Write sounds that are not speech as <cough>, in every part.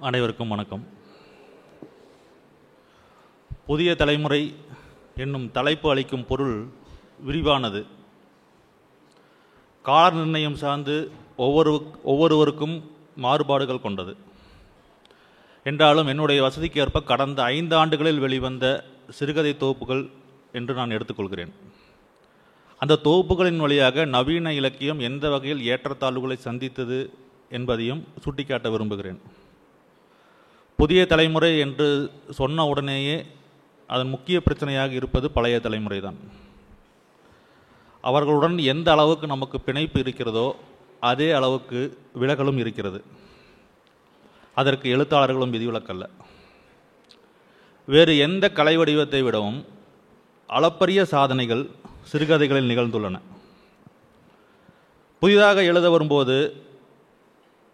அனைவருக்கும் வணக்கம். புதிய தலைமுறை என்னும் தலைப்பு அளிக்கும் பொருள் விரிவானது. கால நிர்ணயம் சார்ந்து ஒவ்வொரு ஒவ்வொருவருக்கும் மாறுபாடுகள் கொண்டது. என்றாலும் என்னுடைய வசதிக்கு ஏற்ப கடந்த ஐந்து ஆண்டுகளில் வெளிவந்த சிறுகதை தொகுப்புகள் என்று நான் எடுத்துக்கொள்கிறேன். அந்த தொகுப்புகளின் வழியாக நவீன இலக்கியம் எந்த வகையில் ஏற்றத்தாழ்வுகளை சந்தித்தது என்பதையும் சுட்டிக்காட்ட விரும்புகிறேன். புதிய தலைமுறை என்று சொன்ன உடனேயே அதன் முக்கிய பிரச்சனையாக இருப்பது பழைய தலைமுறைதான். அவர்களுடன் எந்த அளவுக்கு நமக்கு பிணைப்பு இருக்கிறதோ அதே அளவுக்கு விலகலும் இருக்கிறது. அதற்கு எழுத்தாளர்களும் விதிவிலக்கல்ல. வேறு எந்த கலை வடிவத்தை விடவும் அளப்பரிய சாதனைகள் சிறுகதைகளில் நிகழ்ந்துள்ளன. புதிதாக எழுத வரும்போது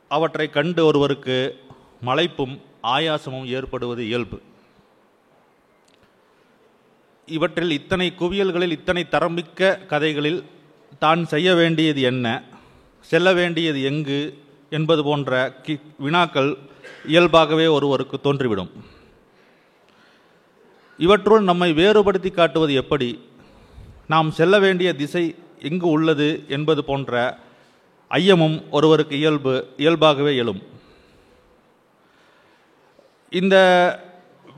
அவற்றை கண்டு ஒருவருக்கு மலைப்பும் ஆயாசமும் ஏற்படுவது இயல்பு. இவற்றில் இத்தனை குவியல்களில் இத்தனை தரமிக்க கதைகளில் தான் செய்ய வேண்டியது என்ன செல்ல வேண்டியது எங்கு என்பது போன்ற கி வினாக்கள் இயல்பாகவே ஒருவருக்கு தோன்றிவிடும். இவற்றுள் நம்மை வேறுபடுத்தி காட்டுவது எப்படி நாம் செல்ல வேண்டிய திசை எங்கு உள்ளது என்பது போன்ற ஐயமும் ஒருவருக்கு இயல்பு இயல்பாகவே எழும். இந்த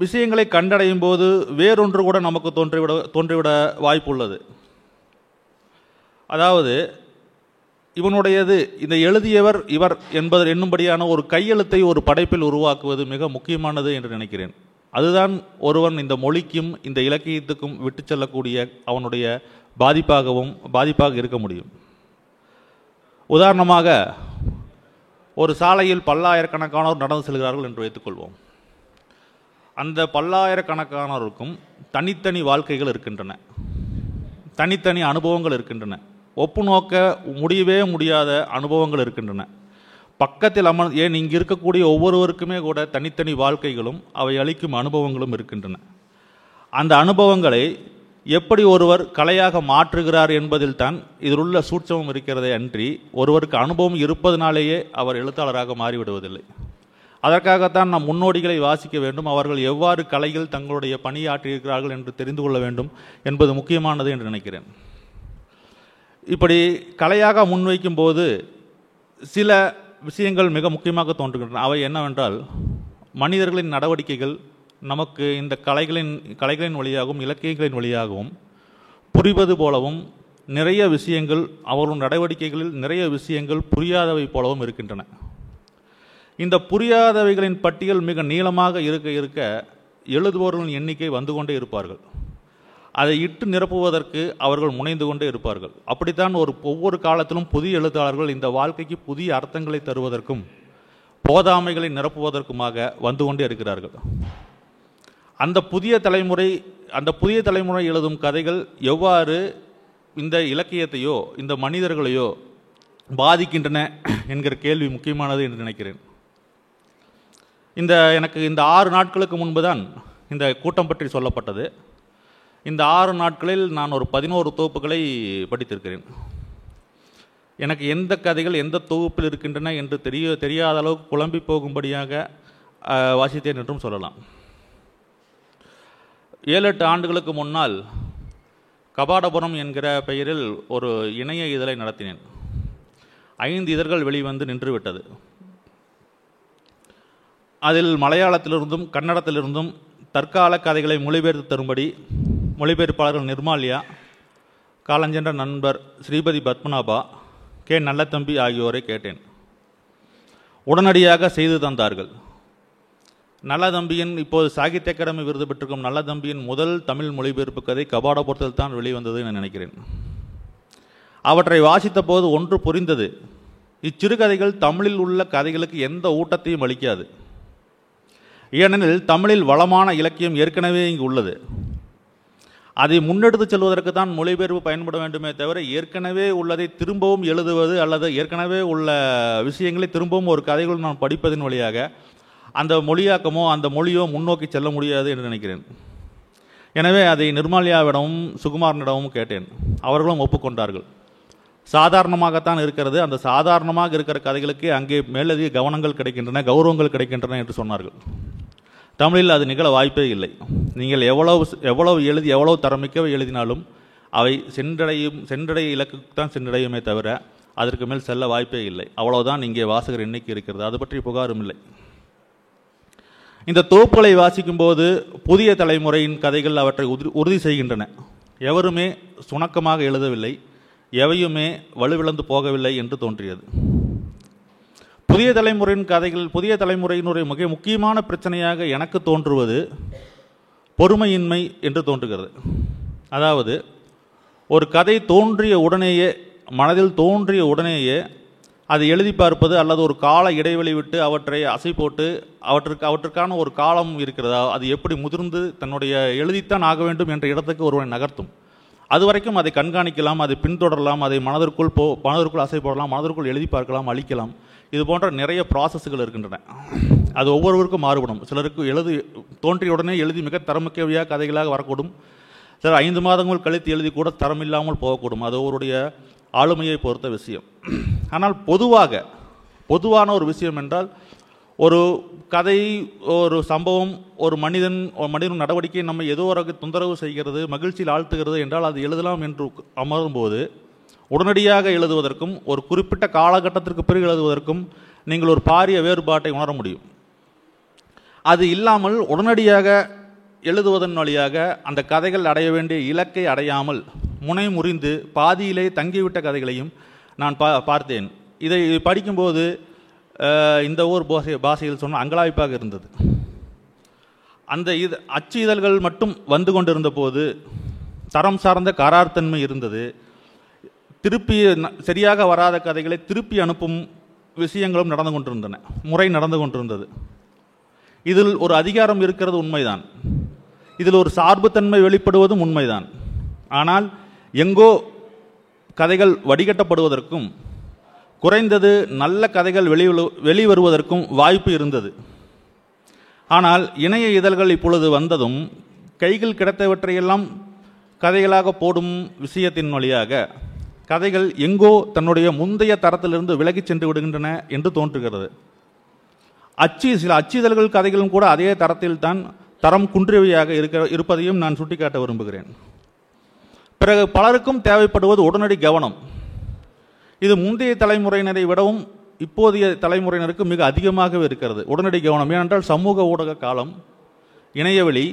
விஷயங்களை கண்டடையும் போது வேறொன்று கூட நமக்கு தோன்றிவிட தோன்றிவிட வாய்ப்புள்ளது. அதாவது இவனுடையது இந்த எழுதியவர் இவர் என்பது என்னும்படியான ஒரு கையெழுத்தை ஒரு படைப்பில் உருவாக்குவது மிக முக்கியமானது என்று நினைக்கிறேன். அதுதான் ஒருவன் இந்த மொழிக்கும் இந்த இலக்கியத்துக்கும் விட்டு செல்லக்கூடிய அவனுடைய பாதிப்பாகவும் பாதிப்பாக இருக்க முடியும். உதாரணமாக ஒரு சாலையில் பல்லாயிரக்கணக்கானோர் நடந்து செல்கிறார்கள் என்று வைத்துக்கொள்வோம். அந்த பல்லாயிரக்கணக்கானோருக்கும் தனித்தனி வாழ்க்கைகள் இருக்கின்றன. தனித்தனி அனுபவங்கள் இருக்கின்றன. ஒப்பு நோக்க முடியவே முடியாத அனுபவங்கள் இருக்கின்றன. பக்கத்தில் அமர் ஏன் இங்கே இருக்கக்கூடிய ஒவ்வொருவருக்குமே கூட தனித்தனி வாழ்க்கைகளும் அவை அளிக்கும் அனுபவங்களும் இருக்கின்றன. அந்த அனுபவங்களை எப்படி ஒருவர் கலையாக மாற்றுகிறார் என்பதில் தான் இதில் உள்ள சூட்சமம் இருக்கிறதே அன்றி ஒருவருக்கு அனுபவம் இருப்பதனாலேயே அவர் எழுத்தாளராக மாறிவிடுவதில்லை. அதற்காகத்தான் நாம் முன்னோடிகளை வாசிக்க வேண்டும். அவர்கள் எவ்வாறு கலையில் தங்களுடைய பணியாற்றியிருக்கிறார்கள் என்று தெரிந்து கொள்ள வேண்டும் என்பது முக்கியமானது என்று நினைக்கிறேன். இப்படி கலையாக முன்வைக்கும் போது சில விஷயங்கள் மிக முக்கியமாக தோன்றுகின்றன. அவை என்னவென்றால் மனிதர்களின் நடவடிக்கைகள் நமக்கு இந்த கலைகளின் கலைகளின் வழியாகவும் இலக்கியங்களின் வழியாகவும் புரிவது போலவும் நிறைய விஷயங்கள் அவர்களுடைய நடவடிக்கைகளில் நிறைய விஷயங்கள் புரியாதவை போலவும் இருக்கின்றன. இந்த புரியாதவைகளின் பட்டியல் மிக நீளமாக இருக்க இருக்க எழுதுபவர்களின் எண்ணிக்கை வந்து கொண்டே இருப்பார்கள். அதை இட்டு நிரப்புவதற்கு அவர்கள் முனைந்து கொண்டே இருப்பார்கள். அப்படித்தான் ஒரு ஒவ்வொரு காலத்திலும் புதிய எழுத்தாளர்கள் இந்த வாழ்க்கைக்கு புதிய அர்த்தங்களை தருவதற்கும் போதாமைகளை நிரப்புவதற்குமாக வந்து கொண்டே இருக்கிறார்கள். அந்த புதிய தலைமுறை அந்த புதிய தலைமுறை எழுதும் கதைகள் எவ்வாறு இந்த இலக்கியத்தையோ இந்த மனிதர்களையோ பாதிக்கின்றன என்கிற கேள்வி முக்கியமானது என்று நினைக்கிறேன். இந்த எனக்கு இந்த ஆறு நாட்களுக்கு முன்பு தான் இந்த கூட்டம் பற்றி சொல்லப்பட்டது. இந்த ஆறு நாட்களில் நான் ஒரு பதினோரு தொகுப்புகளை படித்திருக்கிறேன். எனக்கு எந்த கதைகள் எந்த தொகுப்பில் இருக்கின்றன என்று தெரிய தெரியாத அளவுக்கு குழம்பி போகும்படியாக வாசித்தேன் என்றும் சொல்லலாம். ஏழு எட்டு ஆண்டுகளுக்கு முன்னால் கபாடபுரம் என்கிற பெயரில் ஒரு இணைய இதழை நடத்தினேன். ஐந்து இதழ்கள் வெளிவந்து நின்றுவிட்டது. அதில் மலையாளத்திலிருந்தும் கன்னடத்திலிருந்தும் தற்கால கதைகளை மொழிபெயர்த்து தரும்படி மொழிபெயர்ப்பாளர்கள் நிர்மாலியா காலஞ்சென்ற நண்பர் ஸ்ரீபதி பத்மநாபா கே நல்லத்தம்பி ஆகியோரை கேட்டேன். உடனடியாக செய்து தந்தார்கள். நல்லதம்பியின் இப்போது சாகித்ய அகாடமி விருது பெற்றிருக்கும் நல்லதம்பியின் முதல் தமிழ் மொழிபெயர்ப்பு கதை கபாடபுரத்தில் தான் வெளிவந்தது என நினைக்கிறேன். அவற்றை வாசித்த போது ஒன்று புரிந்தது. இச்சிறுகதைகள் தமிழில் உள்ள கதைகளுக்கு எந்த ஊட்டத்தையும் அளிக்காது. ஏனெனில் தமிழில் வளமான இலக்கியம் ஏற்கனவே இங்கு உள்ளது. அதை முன்னெடுத்து செல்வதற்கு தான் மொழிபெயர்ப்பு பயன்பட வேண்டுமே தவிர ஏற்கனவே உள்ளதை திரும்பவும் எழுதுவது அல்லது ஏற்கனவே உள்ள விஷயங்களை திரும்பவும் ஒரு கதைகள் நான் படிப்பதன் வழியாக அந்த மொழியாக்கமோ அந்த மொழியோ முன்னோக்கி செல்ல முடியாது என்று நினைக்கிறேன். எனவே அதை நிர்மாலியாவிடமும் சுகுமாரனிடமும் கேட்டேன். அவர்களும் ஒப்புக்கொண்டார்கள். சாதாரணமாகத்தான் இருக்கிறது. அந்த சாதாரணமாக இருக்கிற கதைகளுக்கு அங்கே மேலதிக கவனங்கள் கிடைக்கின்றன கௌரவங்கள் கிடைக்கின்றன என்று சொன்னார்கள். தமிழில் அது நிகழ வாய்ப்பே இல்லை. நீங்கள் எவ்வளவு எவ்வளவு எழுதி எவ்வளவு தரமிக்கவை எழுதினாலும் அவை சென்றடையும் சென்றடைய இலக்குக்கு தான் சென்றடையுமே தவிர அதற்கு மேல் செல்ல வாய்ப்பே இல்லை. அவ்வளவுதான் இங்கே வாசகர் எண்ணிக்கை இருக்கிறது. அது பற்றி புகாரும் இல்லை. இந்த தொகுப்புகளை வாசிக்கும்போது புதிய தலைமுறையின் கதைகள் அவற்றை உறுதி உறுதி செய்கின்றன. எவருமே சுணக்கமாக எழுதவில்லை. எவையுமே வலுவிழந்து போகவில்லை என்று தோன்றியது. புதிய தலைமுறையின் கதைகள் புதிய தலைமுறையினுடைய மிக முக்கியமான பிரச்சனையாக எனக்கு தோன்றுவது பொறுமையின்மை என்று தோன்றுகிறது. அதாவது ஒரு கதை தோன்றிய உடனேயே மனதில் தோன்றிய உடனேயே அதை எழுதி பார்ப்பது அல்லது ஒரு கால இடைவெளி விட்டு அவற்றை அசை போட்டு அவற்றுக்கு அவற்றுக்கான ஒரு காலம் இருக்கிறதா அது எப்படி முதிர்ந்து தன்னுடைய எழுதித்தான் ஆக வேண்டும் என்ற இடத்துக்கு ஒருவனை நகர்த்தும். அது வரைக்கும் அதை கண்காணிக்கலாம் அதை பின்தொடரலாம் அதை மனதிற்குள் போ மனதிற்குள் அசை போடலாம் மனதிற்குள் எழுதி பார்க்கலாம் அழிக்கலாம். இது போன்ற நிறைய ப்ராசஸ்கள் இருக்கின்றன. அது ஒவ்வொருவருக்கும் மாறுபடும். சிலருக்கு எழுதி தோன்றிய உடனே எழுதி மிக தரமிக்கவையாக கதைகளாக வரக்கூடும். சிலர் ஐந்து மாதங்கள் கழித்து எழுதி கூட தரமில்லாமல் போகக்கூடும். அது ஒருவருடைய ஆளுமையை பொறுத்த விஷயம். ஆனால் பொதுவாக பொதுவான ஒரு விஷயம் என்றால் ஒரு கதை ஒரு சம்பவம் ஒரு மனிதன் ஒரு மனிதன் நடவடிக்கை நம்ம ஏதோ ஒரு தொந்தரவு செய்கிறது மகிழ்ச்சியில் ஆழ்த்துகிறது என்றால் அது எழுதலாம் என்று அமரும்போது உடனடியாக எழுதுவதற்கும் ஒரு குறிப்பிட்ட காலகட்டத்திற்கு பிறகு எழுதுவதற்கும் நீங்கள் ஒரு பாரிய வேறுபாட்டை உணர முடியும். அது இல்லாமல் உடனடியாக எழுதுவதன் வழியாக அந்த கதைகள் அடைய வேண்டிய இலக்கை அடையாமல் முனை முறிந்து பாதியிலே தங்கிவிட்ட கதைகளையும் நான் பா பார்த்தேன். இதை படிக்கும்போது இந்த ஊர் பாஷை பாஷையில் சொன்ன அங்கலாய்ப்பாக இருந்தது. அந்த இது அச்சு இதழ்கள் மட்டும் வந்து கொண்டிருந்த போது தரம் சார்ந்த கரார்த்தன்மை இருந்தது. திருப்பி சரியாக வராத கதைகளை திருப்பி அனுப்பும் விஷயங்களும் நடந்து கொண்டிருந்தன. முறை நடந்து கொண்டிருந்தது. இதில் ஒரு அதிகாரம் இருக்கிறது உண்மைதான். இதில் ஒரு சார்புத்தன்மை வெளிப்படுவதும் உண்மைதான். ஆனால் எங்கோ கதைகள் வடிகட்டப்படுவதற்கும் குறைந்தது நல்ல கதைகள் வெளி வெளிவருவதற்கும் வாய்ப்பு இருந்தது. ஆனால் இணைய இதழ்கள் இப்பொழுது வந்ததும் கைகள் கிடைத்தவற்றையெல்லாம் கதைகளாக போடும் விஷயத்தின் வழியாக கதைகள் எங்கோ தன்னுடைய முந்தைய தரத்திலிருந்து விலகிச் சென்று விடுகின்றன என்று தோன்றுகிறது. அச்சு சில அச்சிதழ்கள் கதைகளும் கூட அதே தரத்தில் தான் தரம் குன்றியவையாக இருக்க இருப்பதையும் நான் சுட்டிக்காட்ட விரும்புகிறேன். பிறகு பலருக்கும் தேவைப்படுவது உடனடி கவனம். இது முந்தைய தலைமுறையினரை விடவும் இப்போதைய தலைமுறையினருக்கு மிக அதிகமாகவே இருக்கிறது. உடனடி கவனம். ஏனென்றால் சமூக ஊடக காலம் இணையவெளி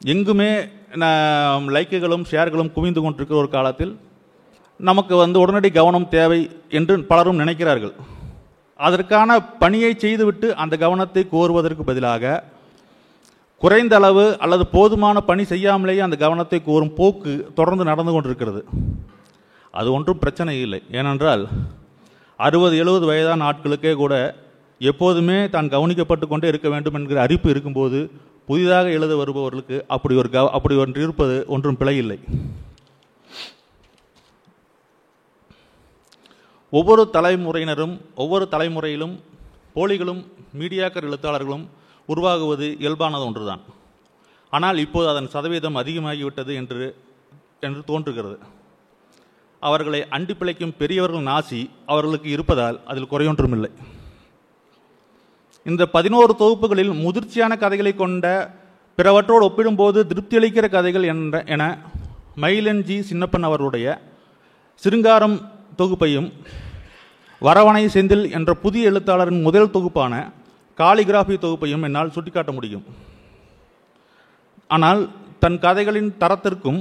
எங்குமே லைக்குகளும் ஷேர்களும் குவிந்து கொண்டிருக்கிற ஒரு காலத்தில் நமக்கு வந்து உடனடி கவனம் தேவை என்று பலரும் நினைக்கிறார்கள். அதற்கான பணியை செய்துவிட்டு அந்த கவனத்தை கோருவதற்கு பதிலாக குறைந்த அளவு அல்லது போதுமான பணி செய்யாமலேயே அந்த கவனத்தை கோரும் போக்கு தொடர்ந்து நடந்து கொண்டிருக்கிறது. அது ஒன்றும் பிரச்சனை இல்லை. ஏனென்றால் அறுபது எழுபது வயதான ஆட்களுக்கே கூட எப்போதுமே தான் கவனிக்கப்பட்டு கொண்டே இருக்க வேண்டும் என்கிற அறிப்பு இருக்கும்போது புதிதாக எழுத வருபவர்களுக்கு அப்படி ஒரு கவ அப்படி ஒன்று இருப்பது ஒன்றும் பிழையில்லை ஒவ்வொரு தலைமுறையினரும் ஒவ்வொரு தலைமுறையிலும் போலிகளும் மீடியாக்கர் எழுத்தாளர்களும் உருவாகுவது இயல்பானது ஒன்றுதான். ஆனால் இப்போது அதன் சதவீதம் அதிகமாகிவிட்டது என்று என்று தோன்றுகிறது. அவர்களை அண்டி பிழைக்கும் பெரியவர்கள் நாசி அவர்களுக்கு இருப்பதால் அதில் குறையொன்றுமில்லை. இந்த பதினோரு தொகுப்புகளில் முதிர்ச்சியான கதைகளை கொண்ட பிறவற்றோடு ஒப்பிடும்போது திருப்தியளிக்கிற கதைகள் என்ற என மயிலன்ஜி சின்னப்பன் அவருடைய சிருங்காரம் தொகுப்பையும் வரவணை செந்தில் என்ற புதிய எழுத்தாளரின் முதல் தொகுப்பான காலிகிராஃபி தொகுப்பையும் என்னால் சுட்டிக்காட்ட முடியும். ஆனால் தன் கதைகளின் தரத்திற்கும்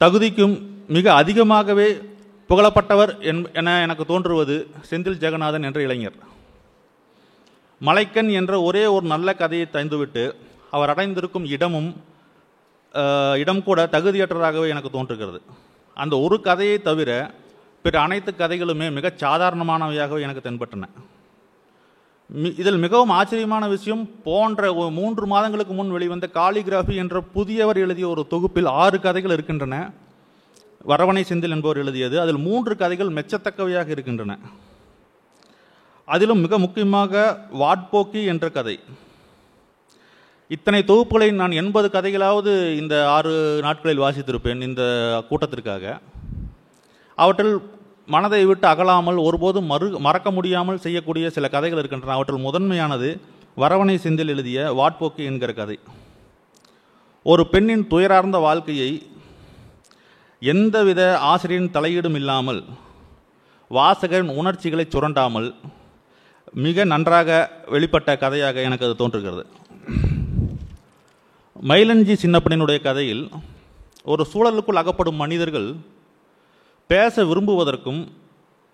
தகுதிக்கும் மிக அதிகமாகவே புகழப்பட்டவர் என்- என எனக்கு தோன்றுவது செந்தில் ஜெகநாதன் என்ற இளைஞர். மலைக்கன் என்ற ஒரே ஒரு நல்ல கதையை தந்துவிட்டு அவர் அடைந்திருக்கும் இடமும் இடம் கூட தகுதியற்றதாகவே எனக்கு தோன்றுகிறது. அந்த ஒரு கதையை தவிர பிற அனைத்து கதைகளுமே மிக சாதாரணமானவையாகவே எனக்கு தென்பட்டன. மி- இதில் மிகவும் ஆச்சரியமான விஷயம் போன்ற மூன்று மாதங்களுக்கு முன் வெளிவந்த காலிகிராஃபி என்ற புதியவர் எழுதிய ஒரு தொகுப்பில் ஆறு கதைகள் இருக்கின்றன. வரவணை செந்தில் என்பவர் எழுதியது அதில் மூன்று கதைகள் மெச்சத்தக்கவையாக இருக்கின்றன. அதிலும் மிக முக்கியமாக வாட்போக்கி என்ற கதை. இத்தனை தொகுப்புகளை நான் எண்பது கதைகளாவது இந்த ஆறு நாட்களில் வாசித்திருப்பேன் இந்த கூட்டத்திற்காக. அவற்றில் மனதை விட்டு அகலாமல் ஒருபோதும் மறு மறக்க முடியாமல் செய்யக்கூடிய சில கதைகள் இருக்கின்றன. அவற்றில் முதன்மையானது வரவணை செந்தில் எழுதிய வாட்போக்கு என்கிற கதை. ஒரு பெண்ணின் துயரார்ந்த வாழ்க்கையை எந்தவித ஆசிரியரின் தலையீடும் இல்லாமல் வாசகரின் உணர்ச்சிகளை சுரண்டாமல் மிக நன்றாக வெளிப்பட்ட கதையாக எனக்கு அது தோன்றுகிறது. மயிலஞ்சி சின்னப்பனினுடைய கதையில் ஒரு சூழலுக்குள் அகப்படும் மனிதர்கள் பேச விரும்புவதற்கும்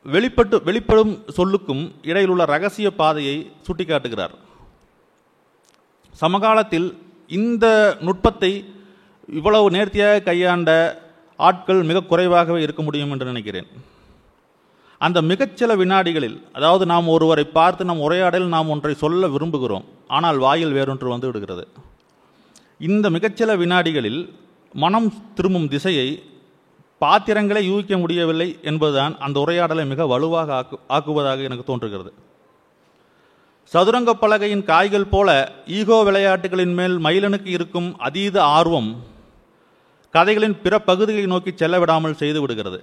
வெளிப்பட்டு வெளிப்படும் சொல்லுக்கும் இடையில் உள்ள ரகசிய பாதையை சுட்டிக்காட்டுகிறார். சமகாலத்தில் இந்த நுட்பத்தை இவ்வளவு நேர்த்தியாக கையாண்ட ஆட்கள் மிக குறைவாகவே இருக்க முடியும் என்று நினைக்கிறேன். அந்த மிகச்சில வினாடிகளில் அதாவது நாம் ஒருவரை பார்த்து நம் உரையாடலில் நாம் ஒன்றை சொல்ல விரும்புகிறோம் ஆனால் வாயில் வேறொன்று வந்து விடுகிறது. இந்த மிகச்சில வினாடிகளில் மனம் திரும்பும் திசையை பாத்திரங்களை யூகிக்க முடியவில்லை என்பதுதான் அந்த உரையாடலை மிக வலுவாக ஆக்கு ஆக்குவதாக எனக்கு தோன்றுகிறது. சதுரங்க பலகையின் காய்கள் போல ஈகோ விளையாட்டுகளின் மேல் மயிலனுக்கு இருக்கும் அதீத ஆர்வம் கதைகளின் பிற பகுதிகளை நோக்கி செல்ல விடாமல் செய்து விடுகிறது.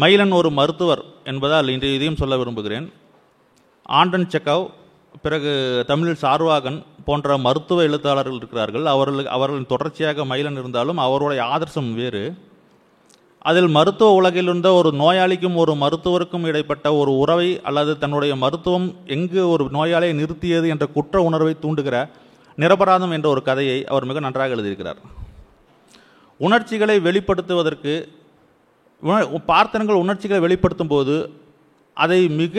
மயிலன் ஒரு மருத்துவர் என்பதால் இன்று இதையும் சொல்ல விரும்புகிறேன். ஆண்டன் செக்கவ் பிறகு தமிழில் சார்வாகன் போன்ற மருத்துவ எழுத்தாளர்கள் இருக்கிறார்கள். அவர்கள் அவர்களின் தொடர்ச்சியாக மயிலன் இருந்தாலும் அவருடைய ஆதர்சம் வேறு. அதில் மருத்துவ உலகில் இருந்த ஒரு நோயாளிக்கும் ஒரு மருத்துவருக்கும் இடைப்பட்ட ஒரு உறவை அல்லது தன்னுடைய மருத்துவம் எங்கு ஒரு நோயாளியை நிறுத்தியது என்ற குற்ற உணர்வை தூண்டுகிற நிரபராதம் என்ற ஒரு கதையை அவர் மிக நன்றாக எழுதியிருக்கிறார். உணர்ச்சிகளை வெளிப்படுத்துவதற்கு உண- பார்த்தனங்கள் உணர்ச்சிகளை வெளிப்படுத்தும் போது அதை மிக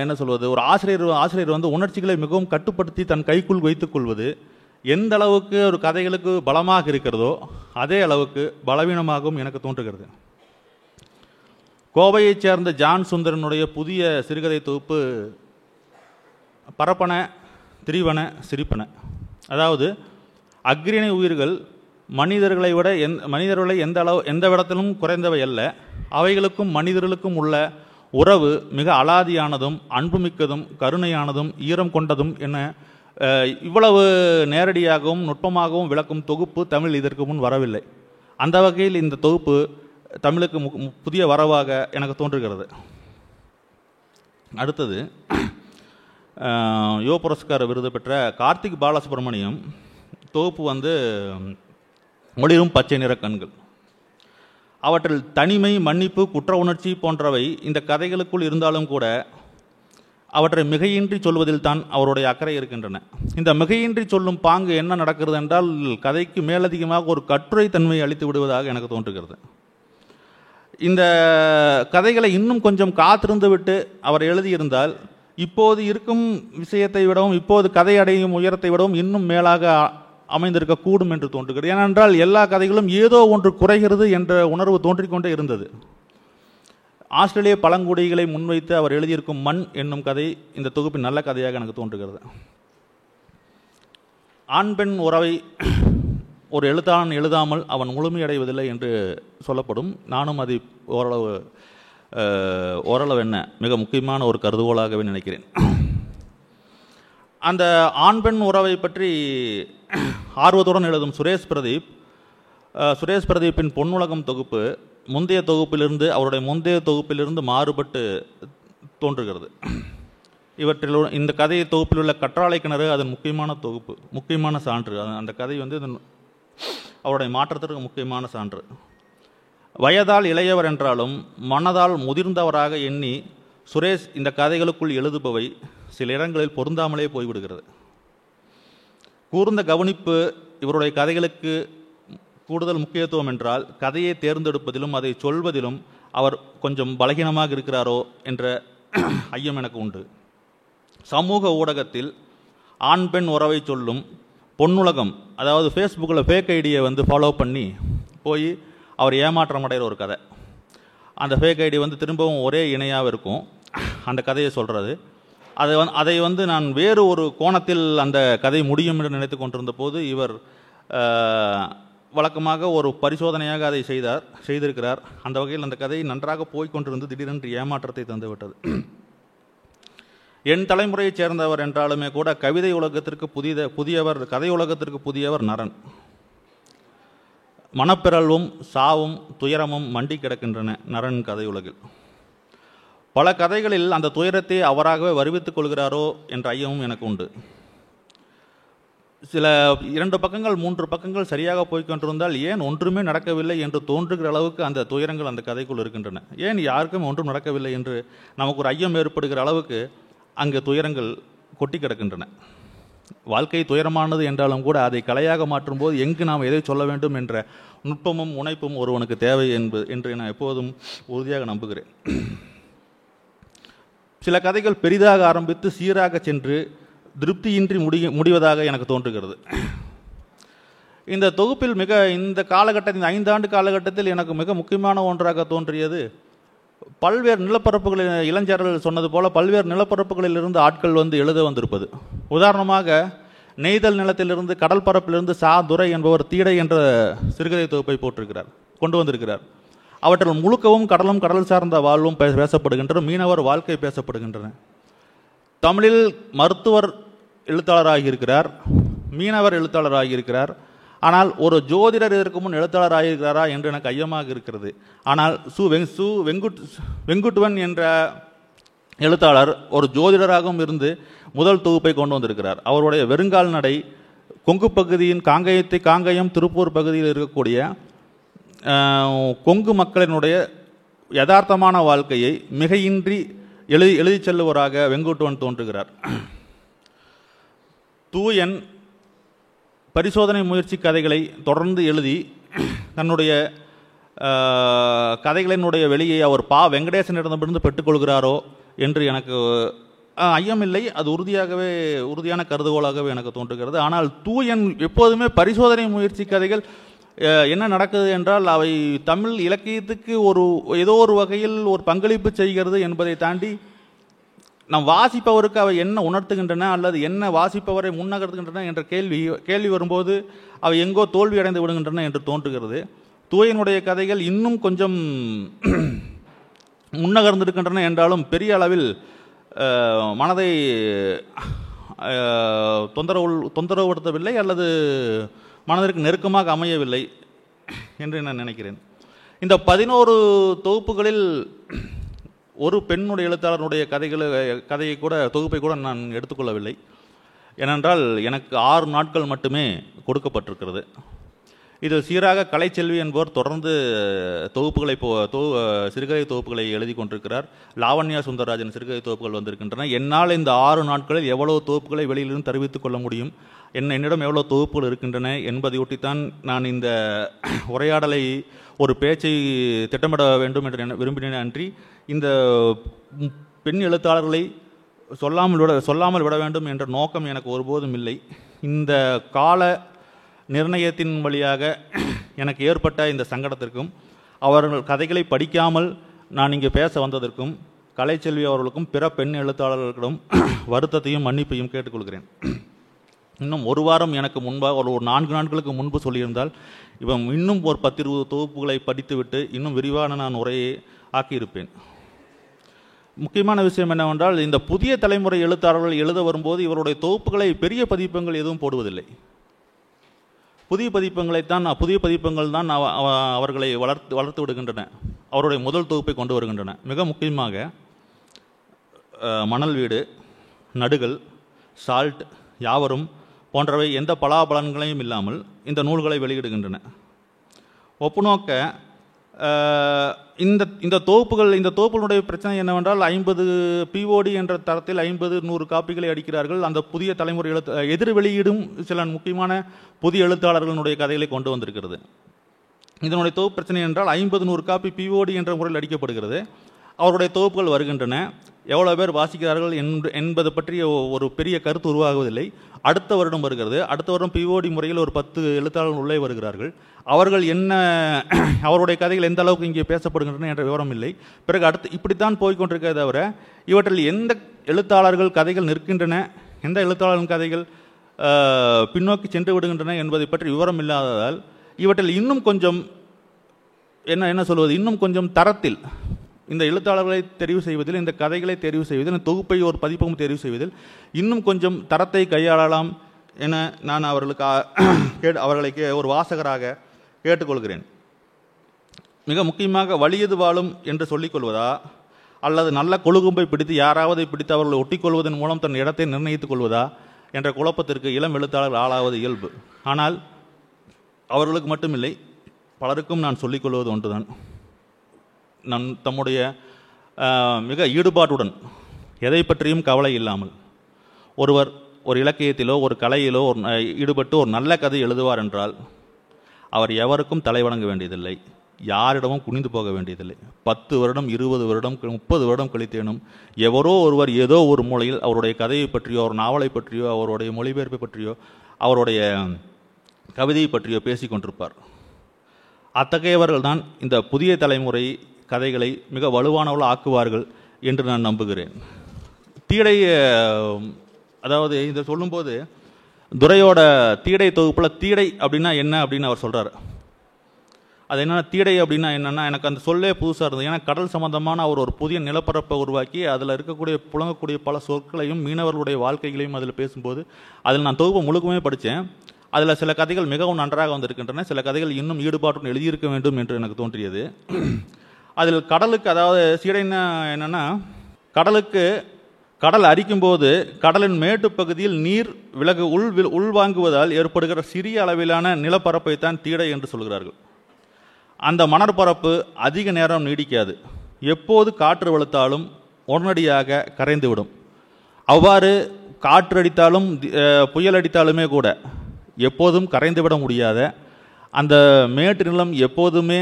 என்ன சொல்வது ஒரு ஆசிரியர் ஆசிரியர் வந்து உணர்ச்சிகளை மிகவும் கட்டுப்படுத்தி தன் கைக்குள் வைத்துக் கொள்வது எந்த அளவுக்கு ஒரு கதைகளுக்கு பலமாக இருக்கிறதோ அதே அளவுக்கு பலவீனமாகவும் எனக்கு தோன்றுகிறது. கோவையைச் சேர்ந்த ஜான் சுந்தரனுடைய புதிய சிறுகதை தொகுப்பு பரப்பன திரிவன சிரிப்பன. அதாவது அக்ரிணை உயிர்கள் மனிதர்களை விட எந் மனிதர்களை எந்த அளவு எந்த விடத்திலும் குறைந்தவை அல்ல. அவைகளுக்கும் மனிதர்களுக்கும் உள்ள உறவு மிக அலாதியானதும் அன்புமிக்கதும் கருணையானதும் ஈரம் கொண்டதும் என இவ்வளவு நேரடியாகவும் நுட்பமாகவும் விளக்கும் தொகுப்பு தமிழ் இதற்கு முன் வரவில்லை. அந்த வகையில் இந்த தொகுப்பு தமிழுக்கு மு- புதிய வரவாக எனக்கு தோன்றுகிறது. அடுத்தது யோ புரஸ்கார விருது பெற்ற கார்த்திக் பாலசுப்ரமணியம் தொகுப்பு வந்து ஒளிரும் பச்சை நிற கண்கள். அவற்றில் தனிமை மன்னிப்பு குற்ற உணர்ச்சி போன்றவை இந்த கதைகளுக்குள் இருந்தாலும் கூட அவற்றை மிகையின்றி சொல்வதில் தான் அவருடைய அக்கறை இருக்கின்றன. இந்த மிகையின்றி சொல்லும் பாங்கு என்ன நடக்கிறது என்றால் கதைக்கு மேலதிகமாக ஒரு கட்டுரை தன்மையை அளித்து விடுவதாக எனக்கு தோன்றுகிறது. இந்த கதைகளை இன்னும் கொஞ்சம் காத்திருந்து விட்டு அவர் எழுதியிருந்தால் இப்போது இருக்கும் விஷயத்தை விடவும் இப்போது கதை அடையும் உயரத்தை விடவும் இன்னும் மேலாக அமைந்திருக்கக்கூடும் என்று தோன்றுகிறது. ஏனென்றால் எல்லா கதைகளும் ஏதோ ஒன்று குறைகிறது என்ற உணர்வு தோன்றிக்கொண்டே இருந்தது. ஆஸ்திரேலிய பழங்குடிகளை முன்வைத்து அவர் எழுதியிருக்கும் மண் என்னும் கதை இந்த தொகுப்பின் நல்ல கதையாக எனக்கு தோன்றுகிறது. ஆண் பெண் உறவை ஒரு எழுத்தாளன் எழுதாமல் அவன் முழுமையடைவதில்லை என்று சொல்லப்படும். நானும் அதை ஓரளவு ஓரளவு என்ன மிக முக்கியமான ஒரு கருதுகோளாகவே நினைக்கிறேன். அந்த ஆண் பெண் உறவை பற்றி ஆர்வத்துடன் எழுதும் சுரேஷ் பிரதீப் சுரேஷ் பிரதீப்பின் பொன்னுலகம் தொகுப்பு முந்தைய தொகுப்பிலிருந்து அவருடைய முந்தைய தொகுப்பிலிருந்து மாறுபட்டு தோன்றுகிறது. இவற்றில் இந்த கதை தொகுப்பில் உள்ள கற்றாழை கிணறு அதன் முக்கியமான தொகுப்பு முக்கியமான சான்று. அந்த கதை வந்து அவருடைய மாற்றத்திற்கு முக்கியமான சான்று. வயதால் இளையவர் என்றாலும் மனதால் முதிர்ந்தவராக எண்ணி சுரேஷ் இந்த கதைகளுக்குள் எழுதுபவை சில இடங்களில் பொருந்தாமலே போய்விடுகிறது. கூர்ந்த கவனிப்பு இவருடைய கதைகளுக்கு கூடுதல் முக்கியத்துவம் என்றால் கதையை தேர்ந்தெடுப்பதிலும் அதை சொல்வதிலும் அவர் கொஞ்சம் பலகீனமாக இருக்கிறாரோ என்ற ஐயம் எனக்கு உண்டு. சமூக ஊடகத்தில் ஆண் பெண் உறவை சொல்லும் பொன்னுலகம் அதாவது ஃபேஸ்புக்கில் ஃபேக் ஐடியை வந்து ஃபாலோ பண்ணி போய் அவர் ஏமாற்றம் அடைகிற ஒரு கதை. அந்த ஃபேக் ஐடி வந்து திரும்பவும் ஒரே இணையாக இருக்கும். அந்த கதையை சொல்கிறது அதை வந் அதை வந்து நான் வேறு ஒரு கோணத்தில் அந்த கதை முடியும் என்று நினைத்து கொண்டிருந்த போது இவர் வழக்கமாக ஒரு பரிசோதனையாக அதை செய்தார் செய்திருக்கிறார். அந்த வகையில் அந்த கதை நன்றாக போய்கொண்டிருந்து திடீரென்று ஏமாற்றத்தை தந்துவிட்டது. என் தலைமுறையைச் சேர்ந்தவர் என்றாலுமே கூட கவிதை உலகத்திற்கு புதித புதியவர் கதை உலகத்திற்கு புதியவர் நரன். மனப்பிறழ்வும் சாவும் துயரமும் மண்டி கிடக்கின்றன நரன் கதை உலகில். பல கதைகளில் அந்த துயரத்தை அவராகவே வருவித்துக் கொள்கிறாரோ என்ற ஐயமும் எனக்கு உண்டு. சில இரண்டு பக்கங்கள் மூன்று பக்கங்கள் சரியாக போய்க்கொண்டிருந்தால் ஏன் ஒன்றுமே நடக்கவில்லை என்று தோன்றுகிற அளவுக்கு அந்த துயரங்கள் அந்த கதைக்குள் இருக்கின்றன. ஏன் யாருக்கும் ஒன்றும் நடக்கவில்லை என்று நமக்கு ஒரு ஐயம் ஏற்படுகிற அளவுக்கு அங்கு துயரங்கள் கொட்டி கிடக்கின்றன. வாழ்க்கை துயரமானது என்றாலும் கூட அதை கலையாக மாற்றும்போது எங்கு நாம் எதை சொல்ல வேண்டும் என்ற நுட்பமும் முனைப்பும் ஒருவனுக்கு தேவை என்பது என்று நான் எப்போதும் உறுதியாக நம்புகிறேன். சில கதைகள் பெரிதாக ஆரம்பித்து சீராக சென்று திருப்தியின்றி முடி முடிவதாக எனக்கு தோன்றுகிறது. இந்த தொகுப்பில் மிக இந்த காலகட்டத்தில் இந்த ஐந்தாண்டு காலகட்டத்தில் எனக்கு மிக முக்கியமான ஒன்றாக தோன்றியது பல்வேறு நிலப்பரப்புகளில் இளைஞர்கள் சொன்னது போல் பல்வேறு நிலப்பரப்புகளில் இருந்து ஆட்கள் வந்து எழுத வந்திருப்பது. உதாரணமாக நெய்தல் நிலத்திலிருந்து கடல் பரப்பிலிருந்து சா துரை என்பவர் தீடை என்ற சிறுகதை தொகுப்பை போட்டிருக்கிறார் கொண்டு வந்திருக்கிறார். அவற்றில் முழுக்கவும் கடலும் கடல் சார்ந்த வாழ்வும் பேசப்படுகின்றன மீனவர் வாழ்க்கை பேசப்படுகின்றன. தமிழில் மருத்துவர் எழுத்தாளராக இருக்கிறார் மீனவர் எழுத்தாளராக இருக்கிறார் ஆனால் ஒரு ஜோதிடர் இதற்கு முன் எழுத்தாளராக இருக்கிறாரா என்று எனக்கு ஐயமாக இருக்கிறது. ஆனால் சு வெங் சு வெங்குட் வெங்குட்டுவன் என்ற எழுத்தாளர் ஒரு ஜோதிடராகவும் இருந்து முதல் தொகுப்பை கொண்டு வந்திருக்கிறார். அவருடைய வெறுங்கால் நடை கொங்கு பகுதியின் காங்கயத்தை காங்கயம் திருப்பூர் பகுதியில் இருக்கக்கூடிய கொங்கு மக்களினுடைய யதார்த்தமான வாழ்க்கையை மிகையின்றி எழுதி எழுதிச் செல்லுவராக வெங்கோட்டுவன் தோன்றுகிறார். தூயன் பரிசோதனை முயற்சி கதைகளை தொடர்ந்து எழுதி தன்னுடைய கதைகளினுடைய வெளியை அவர் பா வெங்கடேசனிடமிருந்து பெற்றுக்கொள்கிறாரோ என்று எனக்கு ஐயமில்லை. அது உறுதியாகவே உறுதியான கருதுகோளாகவே எனக்கு தோன்றுகிறது. ஆனால் தூயன் எப்போதுமே பரிசோதனை முயற்சி கதைகள் என்ன நடக்குது என்றால் அவை தமிழ் இலக்கியத்துக்கு ஒரு ஏதோ ஒரு வகையில் ஒரு பங்களிப்பு செய்கிறது என்பதை தாண்டி நம் வாசிப்பவருக்கு அவை என்ன உணர்த்துகின்றன அல்லது என்ன வாசிப்பவரை முன்னகர்த்துகின்றன என்ற கேள்வி கேள்வி வரும்போது அவை எங்கோ தோல்வி அடைந்து விடுகின்றன என்று தோன்றுகிறது. தூயனுடைய கதைகள் இன்னும் கொஞ்சம் <clears throat> முன்னகர்ந்திருக்கின்றன என்றாலும் பெரிய அளவில் மனதை தொந்தரவு தொந்தரவுபடுத்தவில்லை அல்லது மனதிற்கு நெருக்கமாக அமையவில்லை என்று நான் நினைக்கிறேன். இந்த பதினோரு தொகுப்புகளில் ஒரு பெண்ணுடைய எழுத்தாளருடைய கதைகளை கதையை கூட தொகுப்பை கூட நான் எடுத்துக்கொள்ளவில்லை. ஏனென்றால் எனக்கு ஆறு நாட்கள் மட்டுமே கொடுக்கப்பட்டிருக்கிறது. இதில் சீராக கலைச்செல்வி என்பவர் தொடர்ந்து தொகுப்புகளை போ தொ சிறுகதை தொகுப்புகளை எழுதி கொண்டிருக்கிறார். லாவண்யா சுந்தரராஜன் சிறுகதை தொகுப்புகள் வந்திருக்கின்றன. என்னால் இந்த ஆறு நாட்களில் எவ்வளவு தொகுப்புகளை வெளியிலிருந்து தெரிவித்துக் கொள்ள முடியும்? என்ன என்னிடம் எவ்வளோ தொகுப்புகள் இருக்கின்றன என்பதையொட்டித்தான் நான் இந்த உரையாடலை ஒரு பேச்சை திட்டமிட வேண்டும் என்று விரும்பினேன். அன்றி இந்த பெண் எழுத்தாளர்களை சொல்லாமல் விட சொல்லாமல் விட வேண்டும் என்ற நோக்கம் எனக்கு ஒருபோதும் இல்லை. இந்த கால நிர்ணயத்தின் வழியாக எனக்கு ஏற்பட்ட இந்த சங்கடத்திற்கும் அவர்கள் கதைகளை படிக்காமல் நான் இங்கே பேச வந்ததற்கும் கலைச்செல்வி அவர்களுக்கும் பிற பெண் எழுத்தாளர்களுக்கும் வருத்தத்தையும் மன்னிப்பையும் கேட்டுக்கொள்கிறேன். இன்னும் ஒரு வாரம் எனக்கு முன்பாக ஒரு ஒரு நான்கு நாட்களுக்கு முன்பு சொல்லியிருந்தால் இவன் இன்னும் ஒரு பத்து இருபது தொகுப்புகளை படித்துவிட்டு இன்னும் விரிவான நான் உரையை ஆக்கியிருப்பேன். முக்கியமான விஷயம் என்னவென்றால் இந்த புதிய தலைமுறை எழுத்தாளர்கள் எழுத வரும்போது இவருடைய தொகுப்புகளை பெரிய பதிப்பங்கள் எதுவும் போடுவதில்லை. புதிய பதிப்பங்களைத்தான் புதிய பதிப்பங்கள் தான் அவர்களை வளர்த்து வளர்த்து விடுகின்றன. அவருடைய முதல் தொகுப்பை கொண்டு வருகின்றன. மிக முக்கியமாக மணல் வீடு நடுகள் சால்ட் யாவரும் போன்றவை எந்த பலாபலன்களையும் இல்லாமல் இந்த நூல்களை வெளியிடுகின்றன. ஒப்புநோக்க இந்த இந்த தொகுப்புகள் இந்த தொகுப்புகளுடைய பிரச்சனை என்னவென்றால் ஐம்பது பிஓடி என்ற தரத்தில் ஐம்பது நூறு காப்பிகளை அடிக்கிறார்கள். அந்த புதிய தலைமுறை எழுத்து எதிர் வெளியீடும் சில முக்கியமான புதிய எழுத்தாளர்களுடைய கதைகளை கொண்டு வந்திருக்கிறது. இதனுடைய தொகுப்பு பிரச்சனை என்றால் ஐம்பது நூறு காப்பி பிஓடி என்ற முறையில் அடிக்கப்படுகிறது. அவருடைய தொகுப்புகள் வருகின்றன. எவ்வளோ பேர் வாசிக்கிறார்கள் என்பது பற்றிய ஒரு பெரிய கருத்து உருவாகுவதில்லை. அடுத்த வருடம் வருகிறது. அடுத்த வருடம் பிஓடி முறையில் ஒரு பத்து எழுத்தாளர்கள் உள்ளே வருகிறார்கள். அவர்கள் என்ன அவருடைய கதைகள் எந்த அளவுக்கு இங்கே பேசப்படுகின்றன என்ற விவரம் இல்லை. பிறகு அடுத்து இப்படித்தான் போய்கொண்டிருக்கே தவிர இவற்றில் எந்த எழுத்தாளர்கள் கதைகள் நிற்கின்றன எந்த எழுத்தாளர்களின் கதைகள் பின்னோக்கி சென்று விடுகின்றன என்பதை பற்றி விவரம் இல்லாததால் இவற்றில் இன்னும் கொஞ்சம் என்ன என்ன சொல்வது? இன்னும் கொஞ்சம் தரத்தில் இந்த எழுத்தாளர்களை தெரிவு செய்வதில் இந்த கதைகளை தெரிவு செய்வதில் இந்த தொகுப்பை ஒரு பதிப்பும் தெரிவு செய்வதில் இன்னும் கொஞ்சம் தரத்தை கையாளலாம் என நான் அவர்களுக்கு ஆ- <clears throat> கேட்டு அவர்களை ஒரு வாசகராக கேட்டுக்கொள்கிறேன். மிக முக்கியமாக வலியது வாழும் என்று சொல்லிக் கொள்வதா? அல்லது நல்ல கொழுகும்பை பிடித்து யாராவது பிடித்து அவர்களை ஒட்டிக்கொள்வதன் மூலம் தன் இடத்தை நிர்ணயித்துக் கொள்வதா? என்ற குழப்பத்திற்கு இளம் எழுத்தாளர் ஆளாவது இயல்பு. ஆனால் அவர்களுக்கு மட்டுமில்லை பலருக்கும் நான் சொல்லிக் கொள்வது ஒன்றுதான். நம் தம்முடைய மிக ஈடுபாட்டுடன் எதை பற்றியும் கவலை இல்லாமல் ஒருவர் ஒரு இலக்கியத்திலோ ஒரு கலையிலோ ஒரு ந- ஈடுபட்டு ஒரு நல்ல கதை எழுதுவார் என்றால் அவர் எவருக்கும் தலை வணங்க வேண்டியதில்லை. யாரிடமும் குனிந்து போக வேண்டியதில்லை. பத்து வருடம் இருபது வருடம் முப்பது வருடம் கழித்தேனும் எவரோ ஒருவர் ஏதோ ஒரு மூலையில் அவருடைய கதையை பற்றியோ ஒரு நாவலை பற்றியோ அவருடைய மொழிபெயர்ப்பை பற்றியோ அவருடைய கவிதையை பற்றியோ பேசிக் கொண்டிருப்பார். அத்தகையவர்கள் தான் இந்த புதிய தலைமுறை கதைகளை மிக வலுவானவளாக ஆக்குவார்கள் என்று நான் நம்புகிறேன். தீடை அதாவது இதை சொல்லும்போது துரையோட தீடை தொகுப்பில் தீடை அப்படின்னா என்ன அப்படின்னு அவர் சொல்கிறார் அது என்ன தீடை அப்படின்னா என்னென்னா எனக்கு அந்த சொல்லே புதுசாக இருந்தது. ஏன்னா கடல் சம்பந்தமான அவர் ஒரு புதிய நிலப்பரப்பை உருவாக்கி அதில் இருக்கக்கூடிய புழங்கக்கூடிய பல சொற்களையும் மீனவர்களுடைய வாழ்க்கைகளையும் அதில் பேசும்போது அதில் நான் தொகுப்பு முழுக்கமே படித்தேன் அதில் சில கதைகள் மிகவும் நன்றாக வந்திருக்கின்றன. சில கதைகள் இன்னும் ஈடுபாட்டுடன் எழுதியிருக்க வேண்டும் என்று எனக்கு தோன்றியது. அதில் கடலுக்கு அதாவது சீடைன்னா என்னென்னா கடலுக்கு கடல் அரிக்கும்போது கடலின் மேட்டு பகுதியில் நீர் விலகு உள் வில்- உள்வாங்குவதால் ஏற்படுகிற சிறிய அளவிலான நிலப்பரப்பை தான் தீடை என்று சொல்கிறார்கள். அந்த மணற்பரப்பு அதிக நேரம் நீடிக்காது. எப்போது காற்று வலுத்தாலும் உடனடியாக கரைந்துவிடும். அவ்வாறு காற்று அடித்தாலும் புயல் அடித்தாலுமே கூட எப்போதும் கரைந்துவிட முடியாத அந்த மேட்டு நிலம் எப்போதுமே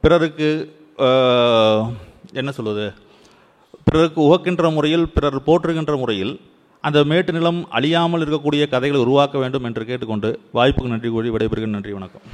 பிறருக்கு என்ன சொல்வது? பிறருக்கு உகக்கின்ற முறையில் பிறர் போற்றுகின்ற முறையில் அந்த மேட்டு நிலம் அழியாமல் இருக்கக்கூடிய கதைகளை உருவாக்க வேண்டும் என்று கேட்டுக்கொண்டு வாய்ப்புக்கு நன்றி கூறி விடைபெறுகிறேன். நன்றி வணக்கம்.